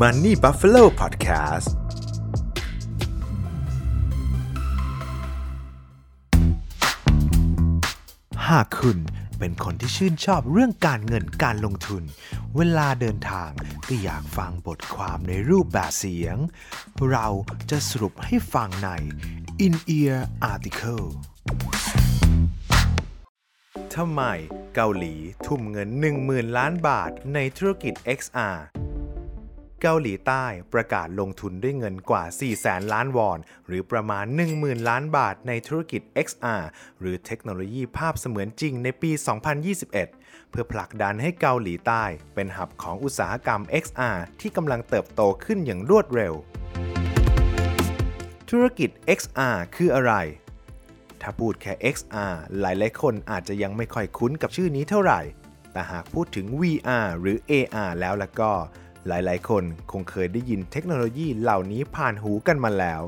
Money Buffalo Podcast หากคุณเป็นคนที่ชื่นชอบเรื่องการเงินการลงทุน เวลาเดินทางก็อยากฟังบทความในรูปแบบเสียง เราจะสรุปให้ฟังใน In Ear Article ทำไมเกาหลีทุ่มเงิน 10,000 ล้านบาทในธุรกิจ XR เกาหลีใต้ประกาศลงทุนด้วยเงินกว่า4แสนล้านวอน หรือประมาณ 10,000 ล้านบาทในธุรกิจ XR หรือเทคโนโลยีภาพเสมือนจริงในปี 2021 เพื่อผลักดันให้เกาหลีใต้ เป็นหับของอุตสาหกรรม XR ที่กำลังเติบโตขึ้นอย่างรวดเร็ว ธุรกิจ XR คืออะไรถ้าพูดแค่ XR หลาย ๆ คนอาจจะยังไม่ค่อยคุ้นกับชื่อนี้เท่าไหร่ แต่หากพูดถึง VR หรือ AR แล้วล่ะก็ หลายๆ คนคงเคยได้ยินเทคโนโลยีเหล่านี้ผ่านหูกันมาแล้ว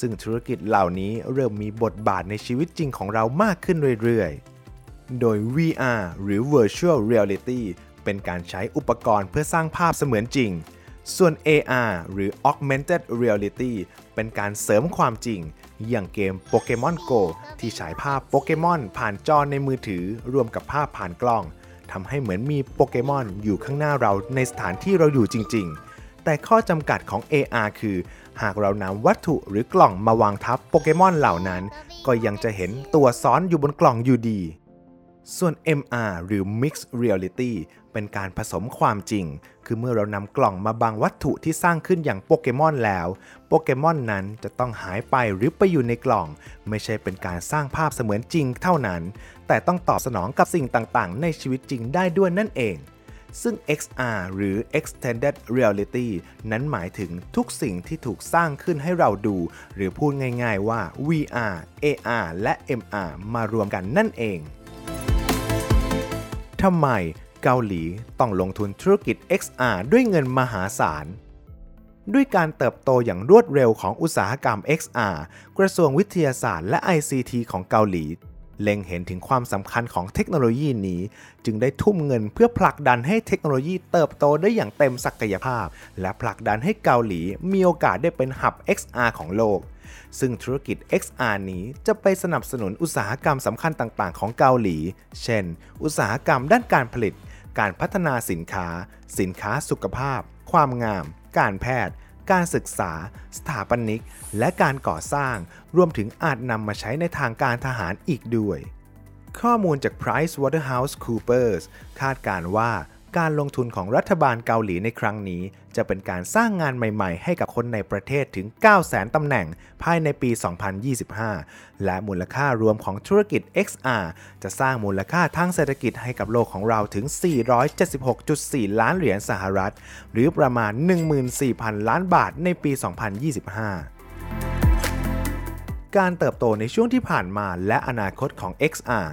ซึ่งธุรกิจเหล่านี้เริ่มมีบทบาทในชีวิตจริงของเรามากขึ้นเรื่อยๆ โดย VR หรือ Virtual Reality เป็นการใช้อุปกรณ์เพื่อสร้างภาพเสมือนจริง ส่วน AR หรือ Augmented Reality เป็นการเสริมความจริง อย่างเกม Pokemon Go ที่ฉายภาพโปเกมอนผ่านจอในมือถือรวมกับภาพผ่านกล้อง ทำให้เหมือนมีโปเกมอนอยู่ข้างหน้าเราในสถานที่เราอยู่จริง ๆ แต่ข้อจำกัดของ AR คือ หากเรานำวัตถุหรือกล่องมาวางทับโปเกมอนเหล่านั้น ก็ยังจะเห็นตัวซ้อนอยู่บนกล่องอยู่ดี ส่วน MR หรือ Mixed Reality เป็นการผสมความจริง คือเมื่อเรานำกล่องมาบังวัตถุที่สร้างขึ้นอย่างโปเกมอนแล้ว โปเกมอนนั้นจะต้องหายไปหรือไปอยู่ในกล่อง ไม่ใช่เป็นการสร้างภาพเสมือนจริงเท่านั้น แต่ต้องตอบสนองกับสิ่งต่างๆ ในชีวิตจริงได้ด้วยนั่นเอง ซึ่ง XR หรือ Extended Reality นั้นหมายถึงทุกสิ่งที่ถูกสร้างขึ้นให้เราดู หรือพูดง่ายๆว่า VR AR และ MR มารวมกันนั่นเองทำไม เกาหลีต้องลงทุนธุรกิจ XR ด้วยเงินมหาศาล ด้วยการเติบโตอย่างรวดเร็วของอุตสาหกรรม XR กระทรวงวิทยาศาสตร์และ ICT ของเกาหลี เล็งเห็นถึงความสำคัญของเทคโนโลยีนี้ จึงได้ทุ่มเงินเพื่อผลักดันให้เทคโนโลยีเติบโตได้อย่างเต็มศักยภาพ และผลักดันให้เกาหลีมีโอกาสได้เป็นหับ XR ของโลกซึ่งธุรกิจ XR นี้จะไปสนับสนุนอุตสาหกรรมสำคัญต่าง ๆ ของเกาหลี เช่น อุตสาหกรรมด้านการผลิต การพัฒนาสินค้า สินค้าสุขภาพ ความงาม การแพทย์ การศึกษา สถาปนิก และการก่อสร้าง รวมถึงอาจนำมาใช้ในทางการทหารอีกด้วย ข้อมูลจาก PricewaterhouseCoopers คาดการว่า การลงทุนของรัฐบาลเกาหลีในครั้งนี้ จะเป็นการสร้างงานใหม่ๆ ให้กับคนในประเทศถึง 900,000 ตำแหน่งภายในปี 2025 และมูลค่ารวมของธุรกิจ XR จะสร้างมูลค่าทางเศรษฐกิจให้กับโลกของเราถึง 476.4 ล้านเหรียญสหรัฐ หรือประมาณ 14,000 ล้านบาทในปี 2025การเติบโตในช่วงที่ผ่านมาและอนาคตของ XR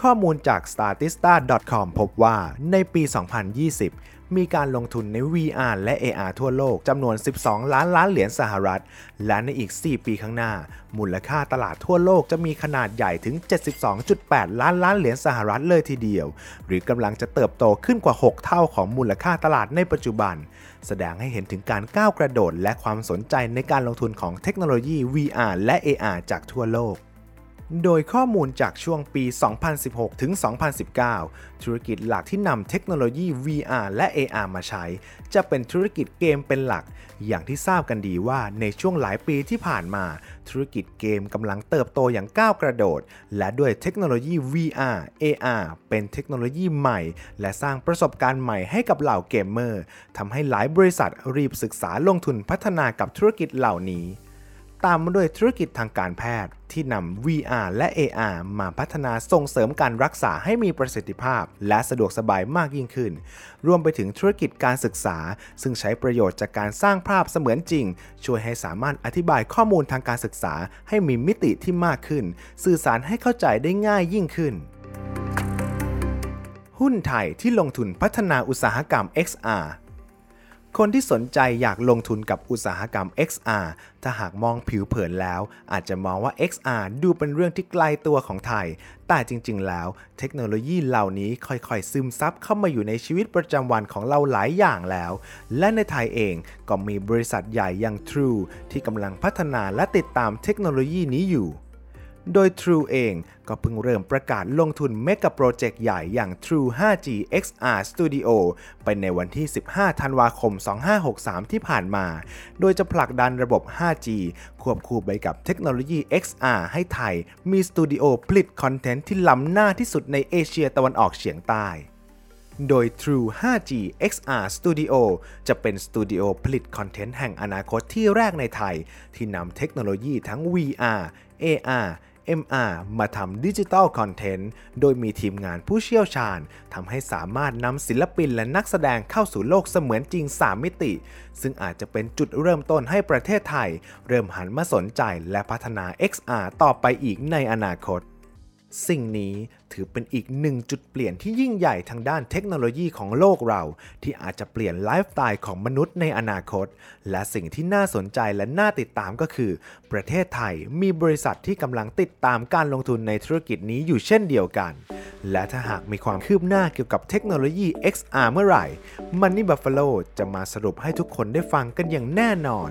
ข้อมูลจาก statista.com พบว่าในปี 2020 มีการลงทุนใน VR และ AR ทั่วโลกจำนวน 12 ล้านล้านเหรียญสหรัฐ และในอีก 4 ปีข้างหน้า มูลค่าตลาดทั่วโลกจะมีขนาดใหญ่ถึง 72.8 ล้านล้านเหรียญสหรัฐเลยทีเดียว หรือกำลังจะเติบโตขึ้นกว่า 6 เท่าของมูลค่าตลาดในปัจจุบัน แสดงให้เห็นถึงการก้าวกระโดด และความสนใจในการลงทุนของเทคโนโลยี VR และ AR จากทั่วโลก โดยข้อมูลจากช่วงปี 2016 ถึง 2019 ธุรกิจหลักที่นำเทคโนโลยี VR และ AR มาใช้ จะเป็นธุรกิจเกมเป็นหลัก อย่างที่ทราบกันดีว่าในช่วงหลายปีที่ผ่านมา ธุรกิจเกมกำลังเติบโตอย่างก้าวกระโดด และด้วยเทคโนโลยี VR AR เป็นเทคโนโลยีใหม่ และสร้างประสบการณ์ใหม่ให้กับเหล่าเกมเมอร์ทำให้หลายบริษัทรีบศึกษาลงทุนพัฒนากับธุรกิจเหล่านี้ ตามมาด้วยธุรกิจทางการแพทย์ที่นำ VR และ AR มาพัฒนาส่งเสริมการรักษาให้มีประสิทธิภาพ และสะดวกสบายมากยิ่งขึ้น รวมไปถึงธุรกิจการศึกษา ซึ่งใช้ประโยชน์จากการสร้างภาพเสมือนจริง ช่วยให้สามารถอธิบายข้อมูลทางการศึกษา ให้มีมิติที่มากขึ้น สื่อสารให้เข้าใจได้ง่ายยิ่งขึ้น หุ้นไทยที่ลงทุนพัฒนาอุตสาหกรรม XR คนที่สนใจอยากลงทุนกับอุตสาหกรรม XR ถ้าหากมองผิวเผินแล้ว อาจจะมองว่า XR ดูเป็นเรื่องที่ไกลตัวของไทย แต่จริงๆ แล้ว เทคโนโลยีเหล่านี้ค่อยๆ ซึมซับเข้ามาอยู่ในชีวิตประจำวันของเราหลายอย่างแล้ว และในไทยเองก็มีบริษัทใหญ่อย่าง True ที่กำลังพัฒนาและติดตามเทคโนโลยีนี้อยู่ โดย True เองก็เพิ่งเริ่มประกาศลงทุนเมกะโปรเจกต์ใหญ่อย่าง True 5G XR Studio ไปในวันที่ 15 ธันวาคม 2563 ที่ผ่านมา โดยจะผลักดันระบบ 5G ควบคู่ไปกับเทคโนโลยี XR ให้ไทย มีสตูดิโอผลิตคอนเทนต์ที่ล้ำหน้าที่สุดในเอเชียตะวันออกเฉียงใต้โดย True 5G XR Studio จะเป็นสตูดิโอผลิตคอนเทนต์แห่งอนาคตที่แรกในไทย ที่นำเทคโนโลยีทั้ง VR AR MR มาทำดิจิทัลคอนเทนต์ โดยมีทีมงานผู้เชี่ยวชาญทำให้สามารถนำศิลปินและนักแสดงเข้าสู่โลกเสมือนจริง 3 มิติ ซึ่งอาจจะเป็นจุดเริ่มต้นให้ประเทศไทย เริ่มหันมาสนใจและพัฒนา XR ต่อไปอีกในอนาคต สิ่งนี้ถือเป็นอีกหนึ่งจุดเปลี่ยนที่ยิ่งใหญ่ทางด้านเทคโนโลยีของโลกเรา ที่อาจจะเปลี่ยนไลฟ์สไตล์ของมนุษย์ในอนาคต และสิ่งที่น่าสนใจและน่าติดตามก็คือ ประเทศไทยมีบริษัทที่กำลังติดตามการลงทุนในธุรกิจนี้อยู่เช่นเดียวกัน และถ้าหากมีความคืบหน้าเกี่ยวกับเทคโนโลยี XR เมื่อไหร่ Money Buffalo จะมาสรุปให้ทุกคนได้ฟังกันอย่างแน่นอน